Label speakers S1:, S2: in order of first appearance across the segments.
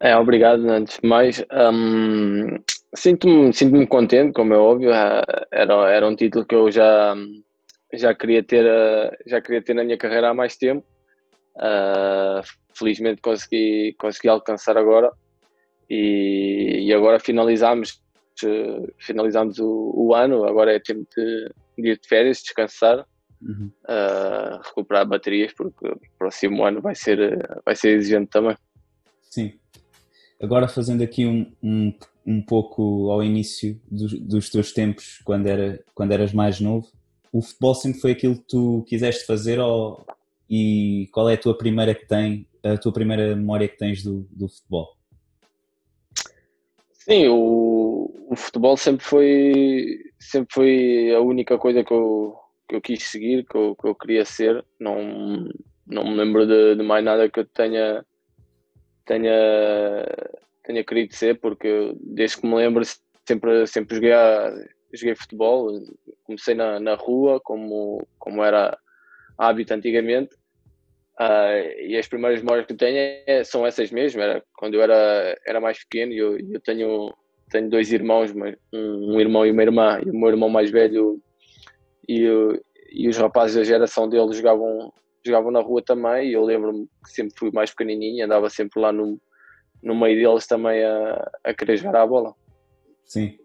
S1: É, obrigado. Antes de mais, hum, sinto-me sinto contente, como é óbvio. eh, Era, era um título que eu já, já, queria ter, já queria ter na minha carreira há mais tempo. Uh, felizmente consegui, consegui alcançar agora e, e agora finalizamos, finalizamos o, o ano. Agora é tempo de, de ir de férias, descansar.
S2: Uhum.
S1: uh, recuperar baterias porque o próximo ano vai ser, vai ser exigente também.
S2: Sim. Agora fazendo aqui um, um, um pouco ao início dos, dos teus tempos, quando, era, quando eras mais novo, o futebol sempre foi aquilo que tu quiseste fazer ou, e qual é a tua primeira que tem, a tua primeira memória que tens do, do futebol?
S1: Sim, o, o futebol sempre foi, sempre foi a única coisa que eu, que eu quis seguir, que eu, que eu queria ser. Não, não me lembro de, de mais nada que eu tenha, tenha, tenha querido ser, porque desde que me lembro sempre, sempre joguei, joguei futebol. Comecei na, na rua, como, como era hábito antigamente. Uh, e as primeiras memórias que tenho é, são essas mesmo. Era quando eu era, era mais pequeno. Eu, eu tenho, tenho dois irmãos, um, um irmão e uma irmã. E o meu irmão mais velho e, e os rapazes da geração dele jogavam, jogavam na rua também. E eu lembro-me que sempre fui mais pequenininho, andava sempre lá no, no meio deles também a, a querer jogar a bola.
S2: Sim.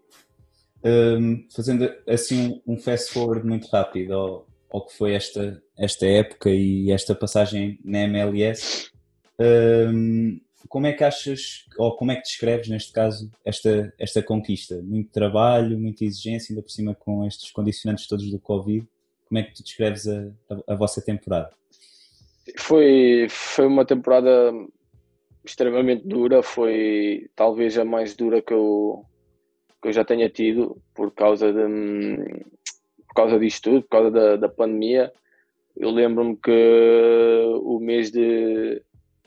S2: Um, fazendo assim um fast forward muito rápido ao, ao, que foi esta, esta época e esta passagem na MLS, um, como é que achas, ou como é que descreves neste caso esta, esta conquista? Muito trabalho, muita exigência, ainda por cima com estes condicionantes todos do Covid. Como é que tu descreves a, a, a vossa temporada?
S1: Foi, foi uma temporada extremamente dura, foi talvez a mais dura que eu, que eu já tenha tido por causa de por causa disto tudo, por causa da, da pandemia. Eu lembro-me que o mês de,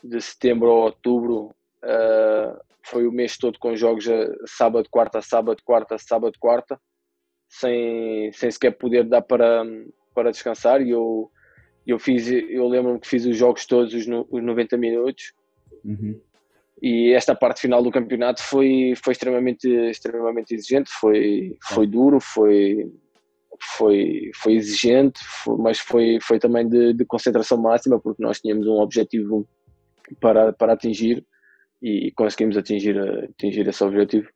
S1: de setembro a outubro uh, foi o mês todo com jogos a sábado, quarta, sábado, quarta, sábado, quarta, sem, sem sequer poder dar para, para descansar. E eu, eu, fiz, eu lembro-me que fiz os jogos todos, os, os 90 minutos.
S2: Uhum.
S1: E esta parte final do campeonato foi, foi extremamente, extremamente exigente, foi, foi duro, foi, foi, foi exigente, foi, mas foi, foi também de, de, concentração máxima, porque nós tínhamos um objetivo para, para atingir e conseguimos atingir, atingir esse objetivo.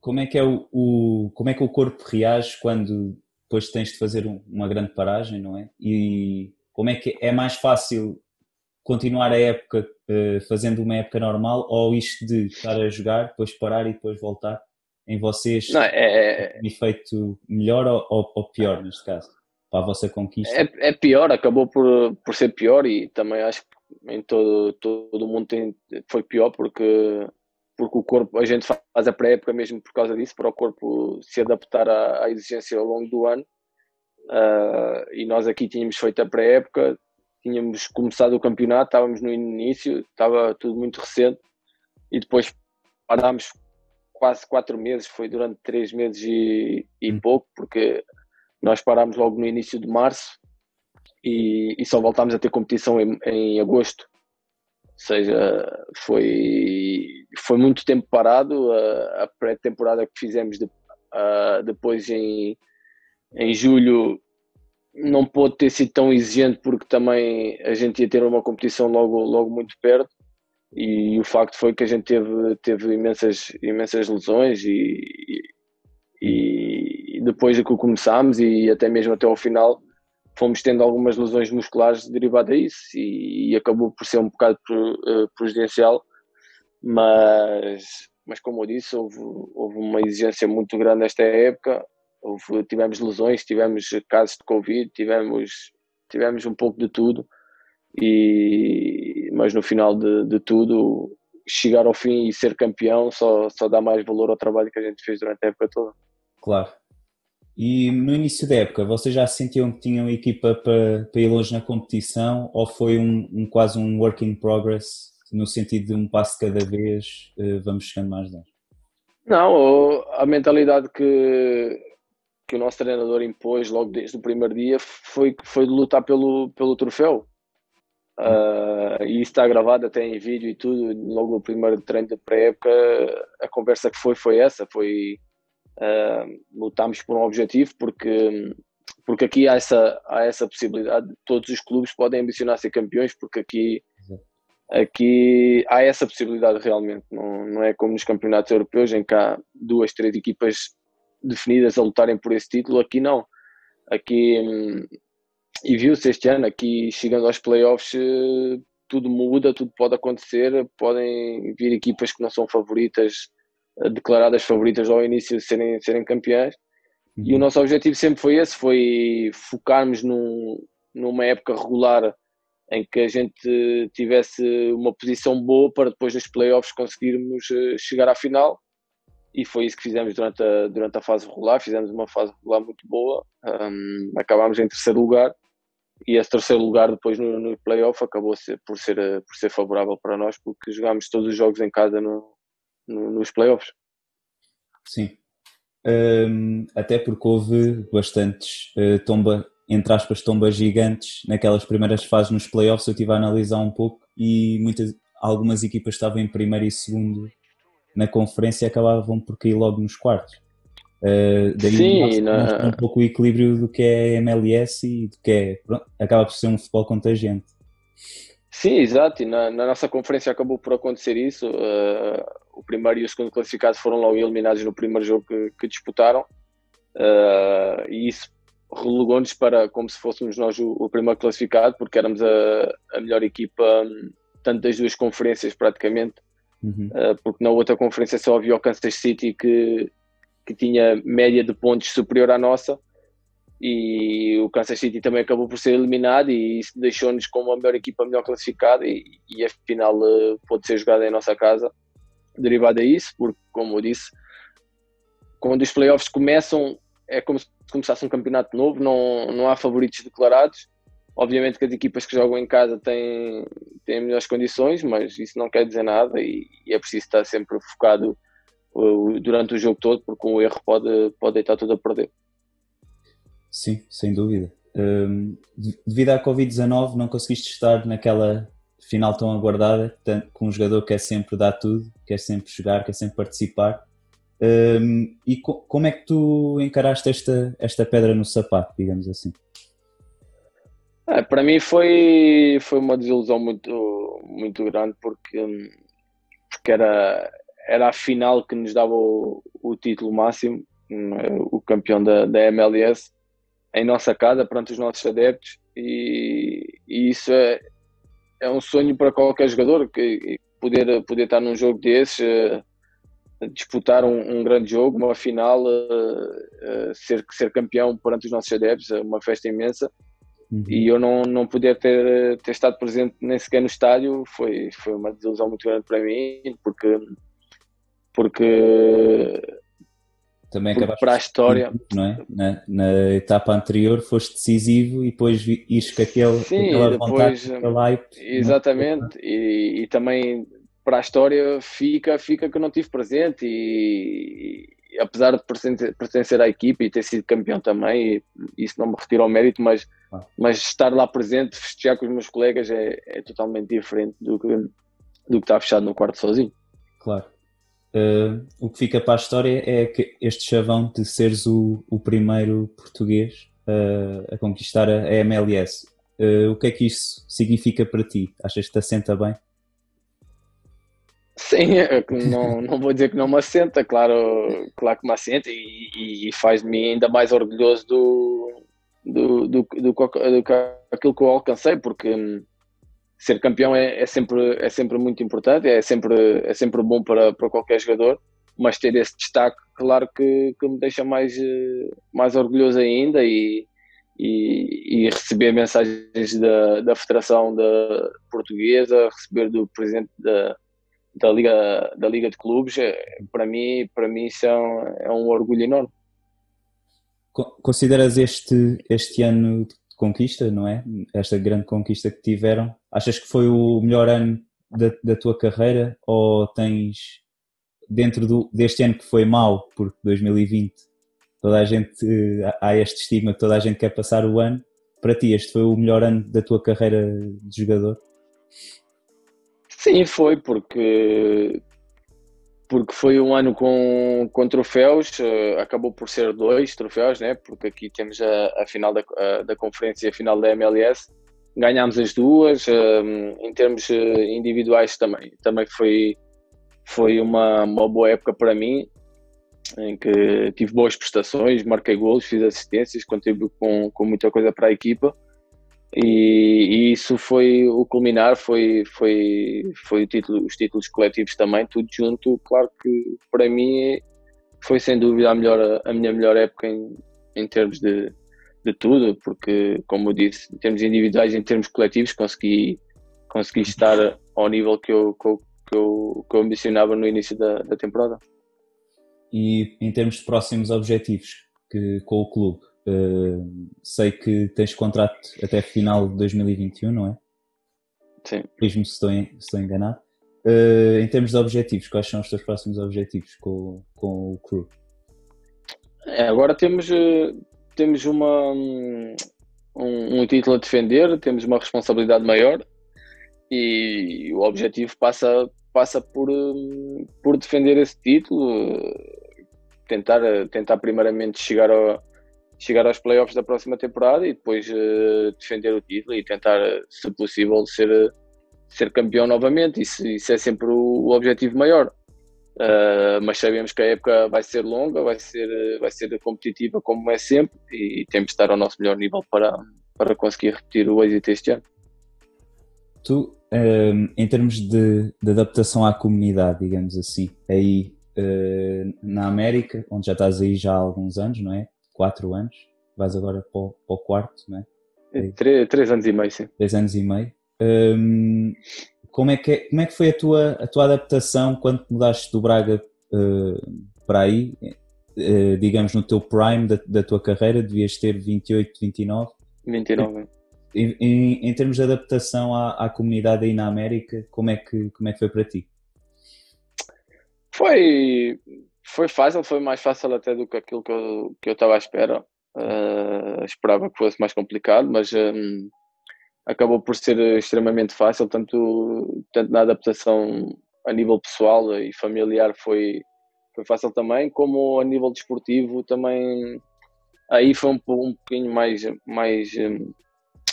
S2: Como é que é o, o como é que o corpo reage quando depois tens de fazer uma grande paragem, não é? E como é que é mais fácil continuar a época uh, fazendo uma época normal ou isto de estar a jogar, depois parar e depois voltar? Em vocês
S1: não, é,
S2: um efeito melhor ou, ou, pior neste caso? Para a vossa conquista?
S1: É, é, pior, acabou por, por ser pior e também acho que em todo, todo o mundo tem, foi pior porque, porque o corpo, a gente faz a pré-época mesmo por causa disso, para o corpo se adaptar à, à exigência ao longo do ano. Uh, e nós aqui tínhamos feito a pré-época, tínhamos começado o campeonato, estávamos no início, estava tudo muito recente e depois parámos quase quatro meses, foi durante três meses e, e pouco, porque nós parámos logo no início de março e, e só voltámos a ter competição em, em, agosto. Ou seja, foi, foi muito tempo parado. A, a pré-temporada que fizemos de, uh, depois em, em julho não pôde ter sido tão exigente porque também a gente ia ter uma competição logo, logo muito perto. E o facto foi que a gente teve, teve imensas, imensas lesões e, e, e depois de que começámos e até mesmo até ao final fomos tendo algumas lesões musculares derivadas a isso e, e acabou por ser um bocado prejudicial. Mas, mas como eu disse houve, houve uma exigência muito grande nesta época houve, tivemos lesões, tivemos casos de Covid, tivemos, tivemos um pouco de tudo, e, mas no final de, de tudo, chegar ao fim e ser campeão só, só dá mais valor ao trabalho que a gente fez durante a época toda.
S2: Claro. E no início da época, vocês já sentiam que tinham equipa para, para ir longe na competição ou foi um, um, quase um work in progress, no sentido de um passo cada vez, vamos chegando mais longe?
S1: Não, a mentalidade que, que o nosso treinador impôs logo desde o primeiro dia foi, foi de lutar pelo, pelo troféu. Uh, e isso está gravado até em vídeo e tudo. Logo no primeiro treino da pré-época, a conversa que foi foi essa: foi uh, lutámos por um objetivo, porque, porque aqui há essa, há essa possibilidade. Todos os clubes podem ambicionar ser campeões, porque aqui, aqui há essa possibilidade realmente. Não, não é como nos campeonatos europeus, em que há duas, três equipas definidas a lutarem por esse título. Aqui não. Aqui. Hum, e viu-se este ano aqui chegando aos playoffs eh, tudo muda, tudo pode acontecer, podem vir equipas que não são favoritas, eh, declaradas favoritas ao início de serem, serem campeãs. Uhum. E o uhum. nosso objetivo sempre foi esse, foi focarmos num, numa época regular em que a gente tivesse uma posição boa para depois nos playoffs conseguirmos eh, chegar à final e foi isso que fizemos durante a, durante a fase regular, fizemos uma fase regular muito boa, um, acabámos em terceiro lugar. E esse terceiro lugar depois no, no playoff acabou ser, por, ser, por ser favorável para nós porque jogámos todos os jogos em casa no, no, nos playoffs.
S2: Sim, um, até porque houve bastantes uh, tomba, entre aspas, tombas gigantes naquelas primeiras fases nos playoffs, eu estive a analisar um pouco e muitas, algumas equipas estavam em primeiro e segundo na conferência acabavam por cair logo nos quartos. Uh, daí Sim, na... um pouco o equilíbrio do que é MLS e do que é, pronto, acaba por ser um futebol contagiante.
S1: Sim, exato, e na, na nossa conferência acabou por acontecer isso. Uh, o primeiro e o segundo classificados foram logo eliminados no primeiro jogo que, que disputaram, uh, e isso relegou-nos para como se fôssemos nós o, o primeiro classificado, porque éramos a, a melhor equipa, um, tanto das duas conferências praticamente, uhum. porque na outra conferência só havia o Kansas City que que tinha média de pontos superior à nossa e o Kansas City também acabou por ser eliminado e isso deixou-nos como a melhor equipa melhor classificada e, e a final uh, pode ser jogada em nossa casa derivado a isso, porque como eu disse quando os playoffs começam é como se começasse um campeonato novo, não, não há favoritos declarados obviamente que as equipas que jogam em casa têm, têm melhores condições, mas isso não quer dizer nada e, e é preciso estar sempre focado durante o jogo todo, porque um erro pode, pode deitar tudo a perder.
S2: Sim, sem dúvida. Um, devido à Covid-19, não conseguiste estar naquela final tão aguardada, com um jogador que quer sempre dar tudo, quer sempre jogar, quer sempre participar. Um, e co como é que tu encaraste esta, esta pedra no sapato, digamos assim?
S1: É, para mim foi, foi uma desilusão muito, muito grande porque, porque era, era a final que nos dava o, o título máximo, é? o campeão da, da MLS, em nossa casa, perante os nossos adeptos, e, e isso é, é um sonho para qualquer jogador, que poder, poder estar num jogo desses, uh, disputar um, um, grande jogo, uma final, uh, uh, ser, ser campeão perante os nossos adeptos, é uma festa imensa. Uhum. E eu não, não poder ter, ter estado presente nem sequer no estádio foi, foi uma desilusão muito grande para mim, porque porque
S2: também
S1: porque para a história
S2: não é? na, na, etapa anterior foste decisivo e depois viste que aquele
S1: Sim, depois, vontade, exatamente e, e, também para a história fica fica que eu não tive presente e apesar de pertencer, à equipa e ter sido campeão também isso não me retira o mérito mas ah. mas estar lá presente festejar com os meus colegas é, é totalmente diferente do que do que estar fechado no quarto sozinho
S2: claro Uh, o que fica para a história é que este chavão de seres o, o primeiro português uh, a conquistar a, a MLS. Uh, o que é que isso significa para ti? Achas que te assenta bem?
S1: Sim, é não, não vou dizer que não me assenta, claro, claro que me assenta e, e faz-me ainda mais orgulhoso do, do, do, do, do, aquilo que eu alcancei, porque ser campeão é, é, sempre, é sempre muito importante, é sempre, é sempre bom para, para qualquer jogador, mas ter esse destaque, claro que, que me deixa mais, mais orgulhoso ainda e, e, e receber mensagens da, da Federação da Portuguesa, receber do Presidente da, da, Liga, da Liga de Clubes, é, para mim, para mim isso é um, é um orgulho enorme.
S2: Consideras este, este ano conquista, não é? Esta grande conquista que tiveram. Achas que foi o melhor ano da, da tua carreira ou tens dentro do, deste ano que foi mau, porque 2020 toda a gente há este estigma que toda a gente quer passar o ano. para ti este foi o melhor ano da tua carreira de jogador?
S1: Sim, foi, porque porque foi um ano com, com troféus, uh, acabou por ser dois troféus, né? porque aqui temos a, a final da, a, da conferência e a final da MLS. Ganhámos as duas, uh, em termos uh, individuais também. Também foi, foi uma, uma boa época para mim, em que tive boas prestações, marquei gols, fiz assistências, contribuí com, com muita coisa para a equipa. E, e, isso foi o culminar, foi, foi, foi título, os títulos coletivos também, tudo junto. Claro que para mim foi sem dúvida a, melhor, a minha melhor época em, em termos de, de tudo, porque, como eu disse, em termos individuais em termos coletivos, consegui, consegui estar ao nível que eu, que eu, que eu, que eu ambicionava no início da, da temporada.
S2: E em termos de próximos objetivos que, com o clube, Uh, sei que tens contrato até final de 2021, não é?
S1: Sim.
S2: Diz-me se estou, se estou enganado. Uh, em termos de objetivos, quais são os teus próximos objetivos com, com o crew?
S1: É, agora temos, eh, temos uma, um, um título a defender, temos uma responsabilidade maior e o objetivo passa, passa por, por defender esse título, tentar, tentar primeiramente chegar ao, chegar aos playoffs da próxima temporada e depois uh, defender o título e tentar, se possível, ser, ser campeão novamente. Isso, isso é sempre o, o objetivo maior. Uh, mas sabemos que a época vai ser longa, vai ser, vai ser competitiva como é sempre e temos de estar ao nosso melhor nível para, para conseguir repetir o êxito este ano.
S2: Tu, um, ehm, em termos de, de, adaptação à comunidade, digamos assim, aí uh, na América, onde já estás aí já há alguns anos, não é? Quatro anos, vais agora para o, para o quarto, não é?
S1: é três, três, anos e meio, sim.
S2: Três anos e meio. Um, como, é que, é, como é que foi a tua, a tua adaptação quando mudaste do Braga uh, para aí? Uh, digamos, no teu prime da, da, tua carreira, devias ter 28, 29?
S1: 29,
S2: em, em, em termos de adaptação à, à, comunidade aí na América, como é, que, como é que foi para ti?
S1: Foi, foi fácil, foi mais fácil até do que aquilo que eu, que eu estava à espera. Uh, esperava que fosse mais complicado, mas um, acabou por ser extremamente fácil, tanto, tanto na adaptação a nível pessoal e familiar foi, foi fácil também, como a nível desportivo também aí foi um, um pouquinho mais, mais, hum,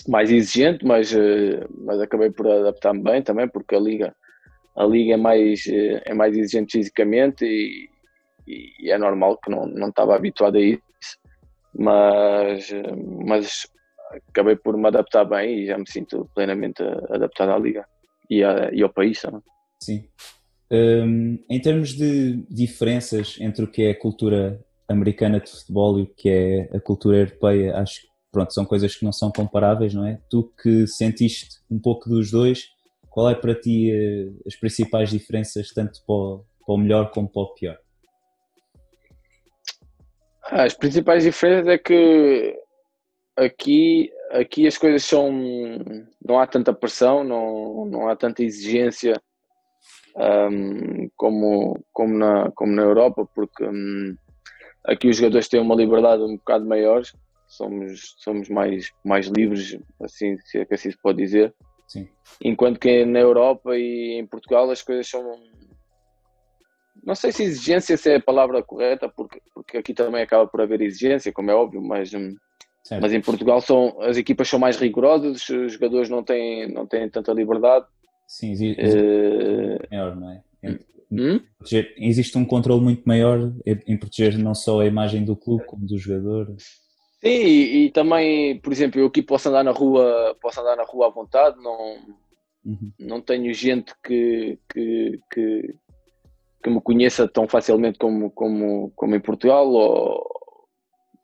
S1: mais exigente, mas, uh, mas acabei por adaptar-me bem também, porque a liga, a liga é, mais, uh, é mais exigente fisicamente e, e, é normal que não, não estava habituado a isso, mas, mas acabei por me adaptar bem e já me sinto plenamente adaptado à liga e, a, e ao país também.
S2: Sim. Um, em termos de diferenças entre o que é a cultura americana de futebol e o que é a cultura europeia, acho que pronto, são coisas que não são comparáveis, não é? Tu que sentiste um pouco dos dois, qual é para ti eh, as principais diferenças, tanto para o, para o melhor como para o pior?
S1: As principais diferenças é que aqui, aqui as coisas são. não há tanta pressão, não, não há tanta exigência um, como, como, na, como na Europa, porque um, aqui os jogadores têm uma liberdade um bocado maior, somos, somos mais, mais livres, assim, se é que assim se pode dizer.
S2: Sim.
S1: Enquanto que na Europa e em Portugal as coisas são não sei se exigência é a palavra correta, porque, porque aqui também acaba por haver exigência, como é óbvio, mas, hum, mas em Portugal são, as equipas são mais rigorosas, os jogadores não têm, não têm tanta liberdade.
S2: Sim, existe, uh, maior, não é? Hum? Existe um controle muito maior em proteger não só a imagem do clube como do jogador.
S1: Sim, e, e, também, por exemplo, eu aqui posso andar na rua, posso andar na rua à vontade, não, uhum. não tenho gente que, que, que, que me conheça tão facilmente como, como, como em Portugal, ou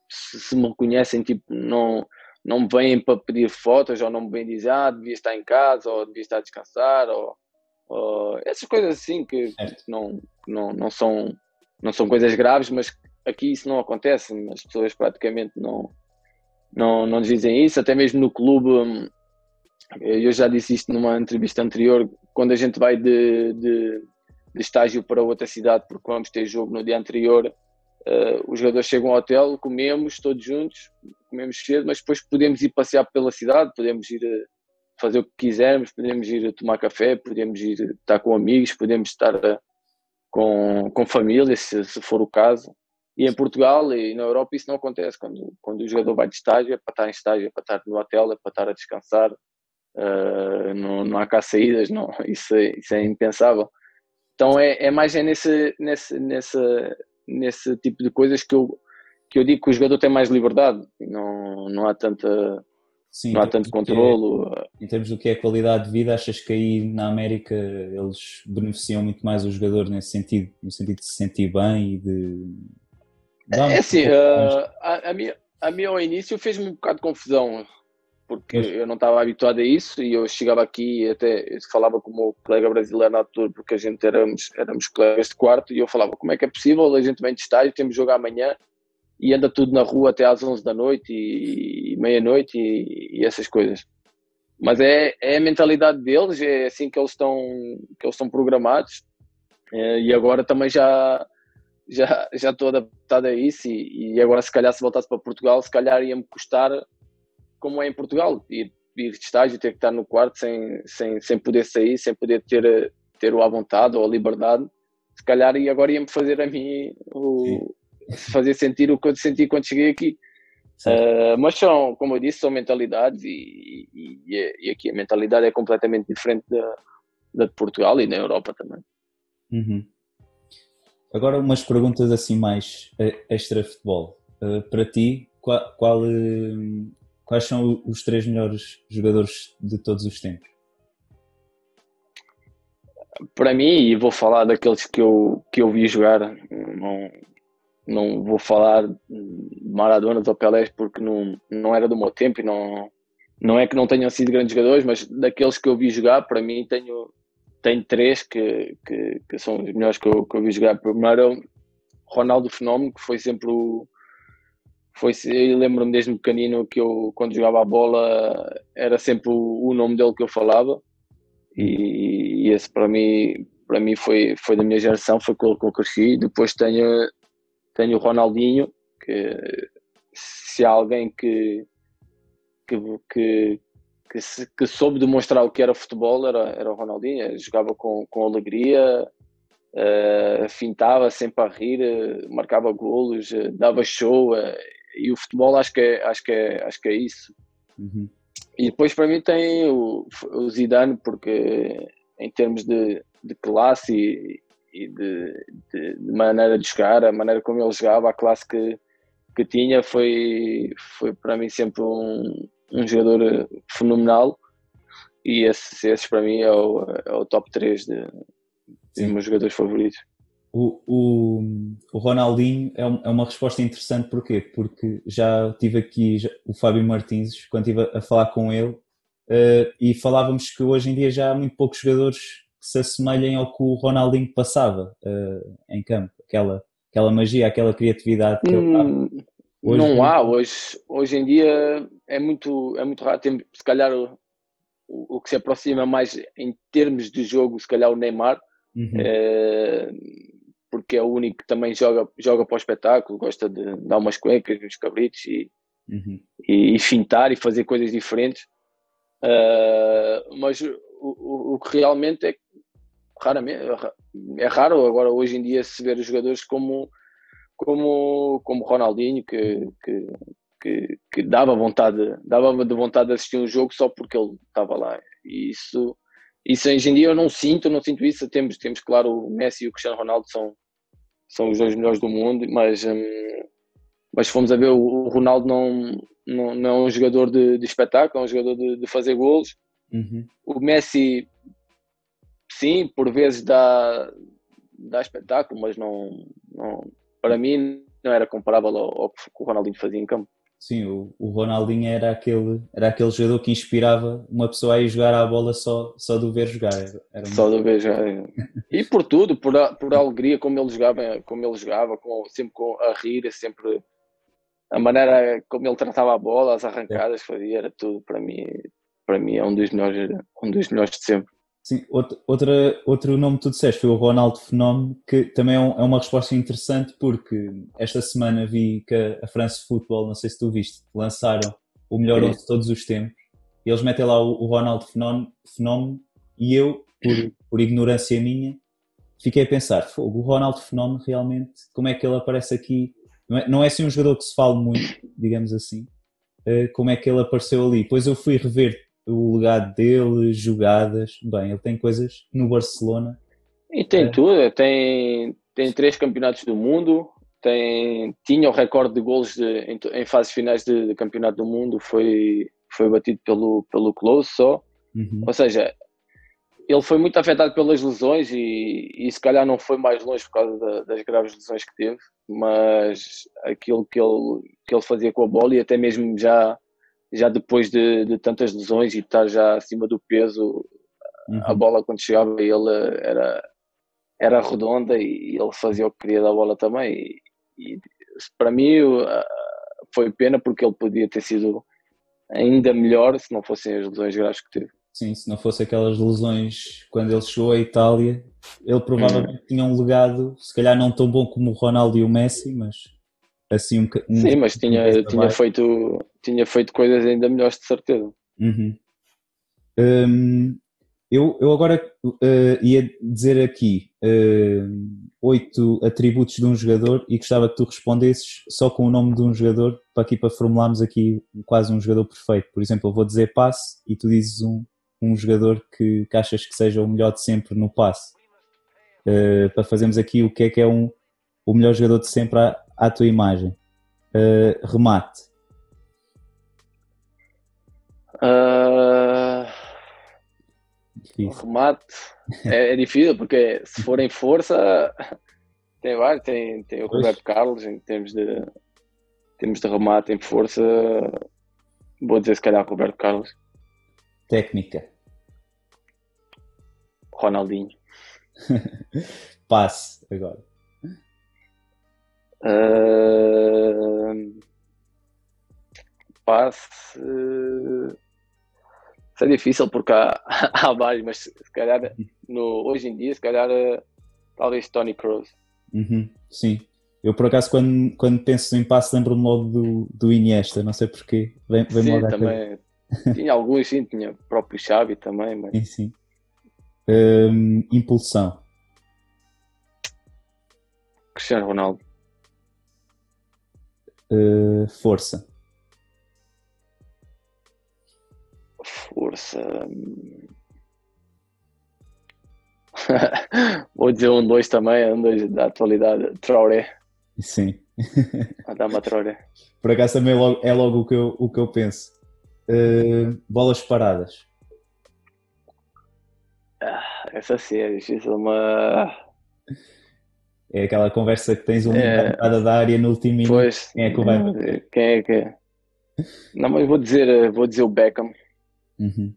S1: se, se me conhecem, tipo, não, não me vêm para pedir fotos, ou não me vêm dizer, ah, devia estar em casa, ou devia estar a descansar, ou, ou essas coisas assim que, que não, não, não, são, não são coisas graves, mas aqui isso não acontece, as pessoas praticamente não, não, não dizem isso, até mesmo no clube, hum, eu já disse isto numa entrevista anterior, quando a gente vai de, de de estágio para outra cidade porque vamos ter jogo no dia anterior. Uh, os jogadores chegam ao hotel, comemos todos juntos, comemos cedo, mas depois podemos ir passear pela cidade, podemos ir eh, fazer o que quisermos, podemos ir tomar café, podemos ir estar com amigos, podemos estar eh, com, com família, se, se for o caso. E em Portugal e na Europa isso não acontece. Quando, quando o jogador vai de estágio, é para estar em estágio, é para estar no hotel, é para estar a descansar. Uh, não, não há cá saídas, não, isso, é, isso é impensável. Então é, é mais é nesse, nesse, nesse, nesse tipo de coisas que eu, que eu digo que o jogador tem mais liberdade. Não, não há tanta. Sim, não há tanto controlo.
S2: É, em termos do que é qualidade de vida, achas que aí na América eles beneficiam muito mais o jogador nesse sentido, no sentido de se sentir bem e de.
S1: é assim, uh, a, a, minha, a minha ao início fez-me um bocado de confusão porque eu não estava habituado a isso e eu chegava aqui e até falava com o meu colega brasileiro na altura, porque a gente éramos, éramos colegas de quarto e eu falava como é que é possível, a gente vem de estágio, temos jogo amanhã e anda tudo na rua até às 11 da noite e, e meia-noite e, e, essas coisas. Mas é, é a mentalidade deles, é assim que eles estão, que eles estão programados é, e agora também já já já estou adaptado a isso e, e agora se calhar se voltasse para Portugal se calhar ia-me custar como é em Portugal, ir, ir de estágio, ter que estar no quarto sem, sem, sem poder sair, sem poder ter, ter o à vontade ou a liberdade, se calhar e agora ia-me fazer a mim o, fazer sentir o que eu senti quando cheguei aqui. Uh, mas são, como eu disse, são mentalidades e, e, e, aqui a mentalidade é completamente diferente da, da de Portugal e na Europa também.
S2: Uhum. Agora umas perguntas assim mais eh, extra futebol. Uh, para ti, qual, qual, Quais são os três melhores jogadores de todos os tempos?
S1: Para mim, e vou falar daqueles que eu, que eu vi jogar, não, não vou falar Maradona ou Pelé porque não, não era do meu tempo e não, não é que não tenham sido grandes jogadores, mas daqueles que eu vi jogar, para mim tenho, tenho três que, que, que são os melhores que eu, que eu vi jogar. Primeiro, é Ronaldo Fenómeno, que foi sempre o, foi eu lembro-me desde pequenino que eu quando jogava a bola era sempre o, o nome dele que eu falava. E, e, esse para mim para mim foi foi da minha geração foi com ele que eu cresci. Depois tenho tenho o Ronaldinho que se há alguém que que, que que, se, que, soube demonstrar o que era futebol era, era o Ronaldinho, jogava com, com alegria, uh, fintava sempre a rir, uh, marcava golos, uh, dava show, e o futebol acho que é, acho que é, acho que é isso. Uhum. E depois para mim tem o, o Zidane, porque em termos de, de classe e, e de, de, de, maneira de jogar, a maneira como ele jogava, a classe que, que tinha, foi, foi para mim sempre um, um jogador fenomenal. E esses, esses para mim é o, é o top 3 de, de meus jogadores favoritos.
S2: O, o, o Ronaldinho é, um, é, uma resposta interessante, porquê? Porque já tive aqui já, o Fábio Martins, quando estive a, a falar com ele, uh, e falávamos que hoje em dia já há muito poucos jogadores que se assemelhem ao que o Ronaldinho passava uh, em campo, aquela, aquela magia, aquela criatividade que hum,
S1: ele Hoje, não há, hoje, hoje em dia é muito, é muito raro, tem, se calhar o, o que se aproxima mais em termos de jogo, se calhar o Neymar, uhum. é, porque é o único que também joga, joga para o espetáculo, gosta de dar umas cuecas nos cabritos e, uhum. e, e, fintar e fazer coisas diferentes. Uh, mas o, o, o, que realmente é raramente é raro agora hoje em dia se ver os jogadores como como como Ronaldinho que, que, que, que dava vontade dava de vontade de assistir um jogo só porque ele estava lá e isso isso hoje em dia eu não sinto, não sinto isso. Temos, temos claro, o Messi e o Cristiano Ronaldo são, são os dois melhores do mundo, mas, hum, mas fomos a ver, o Ronaldo não, não, não é um jogador de, de espetáculo, é um jogador de, de fazer golos. Uhum. O Messi, sim, por vezes dá, dá espetáculo, mas não, não, para mim não era comparável ao, ao que o Ronaldinho fazia em campo.
S2: Sim, o, o Ronaldinho era aquele, era aquele jogador que inspirava uma pessoa a ir jogar à bola só, só do ver jogar. Era
S1: só do ver jogar. E por tudo, por a, por a alegria como ele jogava, como ele jogava com, sempre com, a rir, sempre a maneira como ele tratava a bola, as arrancadas fazia, era tudo para mim, para mim é um dos melhores, um dos melhores de sempre.
S2: Sim, outra, outra, outro nome que tu disseste foi o Ronaldo Fenómeno, que também é, um, é, uma resposta interessante porque esta semana vi que a, a France Football, não sei se tu viste, lançaram o melhor 11 de todos os tempos e eles metem lá o, o Ronaldo Fenómeno, Fenómeno e eu, por, por ignorância minha, fiquei a pensar, o Ronaldo Fenómeno realmente, como é que ele aparece aqui? Não é, não é assim um jogador que se fala muito, digamos assim, uh, como é que ele apareceu ali? Depois eu fui rever o legado dele, jogadas, bem, ele tem coisas no Barcelona.
S1: E tem é. tudo, tem, tem três campeonatos do mundo, tem, tinha o recorde de golos de, em, em, fases finais de, de, campeonato do mundo, foi, foi batido pelo, pelo Close só. Uhum. Ou seja, ele foi muito afetado pelas lesões e, e se calhar não foi mais longe por causa da, das graves lesões que teve, mas aquilo que ele, que ele fazia com a bola e até mesmo já, já depois de, de tantas lesões e estar já acima do peso, uhum. a bola quando chegava ele era, era redonda e ele fazia o que queria da bola também. E, e para mim foi pena porque ele podia ter sido ainda melhor se não fossem as lesões graves que teve.
S2: Sim, se não fosse aquelas lesões quando ele chegou à Itália, ele provavelmente hum. tinha um legado, se calhar não tão bom como o Ronaldo e o Messi, mas assim um,
S1: um Sim, mas tinha, tinha, feito, tinha feito coisas ainda melhores de certeza.
S2: Uhum. Um, eu, eu agora uh, ia dizer aqui uh, oito atributos de um jogador e gostava que tu respondesses só com o nome de um jogador para aqui para formularmos aqui quase um jogador perfeito. Por exemplo, eu vou dizer passe e tu dizes um, um jogador que, que achas que seja o melhor de sempre no passe. Uh, para fazermos aqui o que é que é um, o melhor jogador de sempre à, à tua imagem. Uh, remate.
S1: Uh, remate é, é, difícil porque se for em força tem vários, tem, tem o Roberto Carlos em termos de temos de remate em força vou dizer se calhar Roberto Carlos
S2: Técnica.
S1: Ronaldinho.
S2: Passe agora.
S1: Uh... Passe. Isso é difícil porque há, há vários, mas se calhar no, hoje em dia, se calhar talvez Tony Kroos.
S2: Uhum, sim. Eu por acaso quando, quando penso em passe lembro-me logo do, do Iniesta, não sei porquê. Vem, vem
S1: sim, também, tinha alguns, sim, tinha o próprio Xavi também. Mas...
S2: Sim, sim. Um, impulsão.
S1: Cristiano Ronaldo.
S2: Uh, força.
S1: Força. Vou dizer um, dois também, um, dois da atualidade. Traoré.
S2: Sim.
S1: Adama Traoré.
S2: Por acaso também é logo, é logo o, que eu, o que eu penso. Uh, bolas paradas.
S1: Ah, essa sim é difícil, mas.
S2: É aquela conversa que tens uma é... entrada da área no último minuto.
S1: Pois, quem é que vai? Quem é que é? Não, mas vou dizer, vou dizer o Beckham.
S2: Uhum.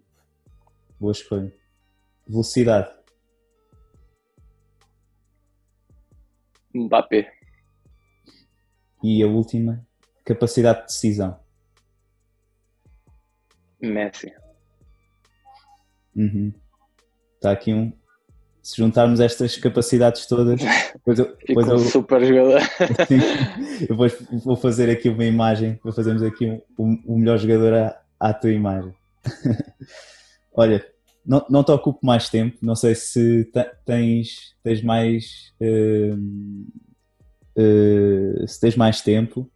S2: Boa escolha. Velocidade.
S1: Mbappé.
S2: E a última, capacidade de decisão.
S1: Messi.
S2: Uhum. Está aqui um. Se juntarmos estas capacidades todas, depois eu, depois
S1: eu, super jogador.
S2: Sim, depois vou fazer aqui uma imagem, vou fazermos aqui um, um, um melhor jogador à, à tua imagem. Olha, não, não te ocupo mais tempo, não sei se tens, tens mais uh, uh, se tens mais tempo,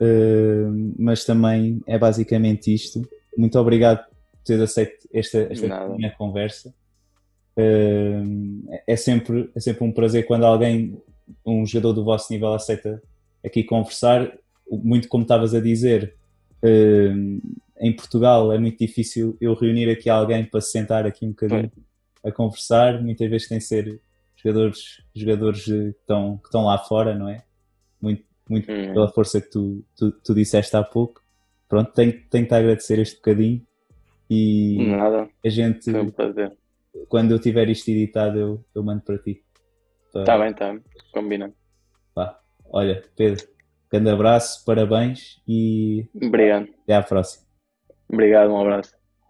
S2: uh, mas também é basicamente isto muito obrigado por ter aceito esta, esta minha conversa. Uh, é, sempre, é sempre um prazer quando alguém, um jogador do vosso nível, aceita aqui conversar. Muito como estavas a dizer, uh, em Portugal é muito difícil eu reunir aqui alguém para se sentar aqui um bocadinho a conversar. Muitas vezes tem que ser jogadores, jogadores que estão, que estão lá fora, não é? Muito, muito hum. pela força que tu, tu, tu disseste há pouco pronto, tenho, tenho que te agradecer este bocadinho e
S1: Nada.
S2: a gente,
S1: um
S2: quando eu tiver isto editado, eu, eu mando para ti.
S1: Está bem, está bem, combina.
S2: Pá. Olha, Pedro, grande abraço, parabéns e
S1: Obrigado.
S2: até à próxima.
S1: Obrigado, um abraço.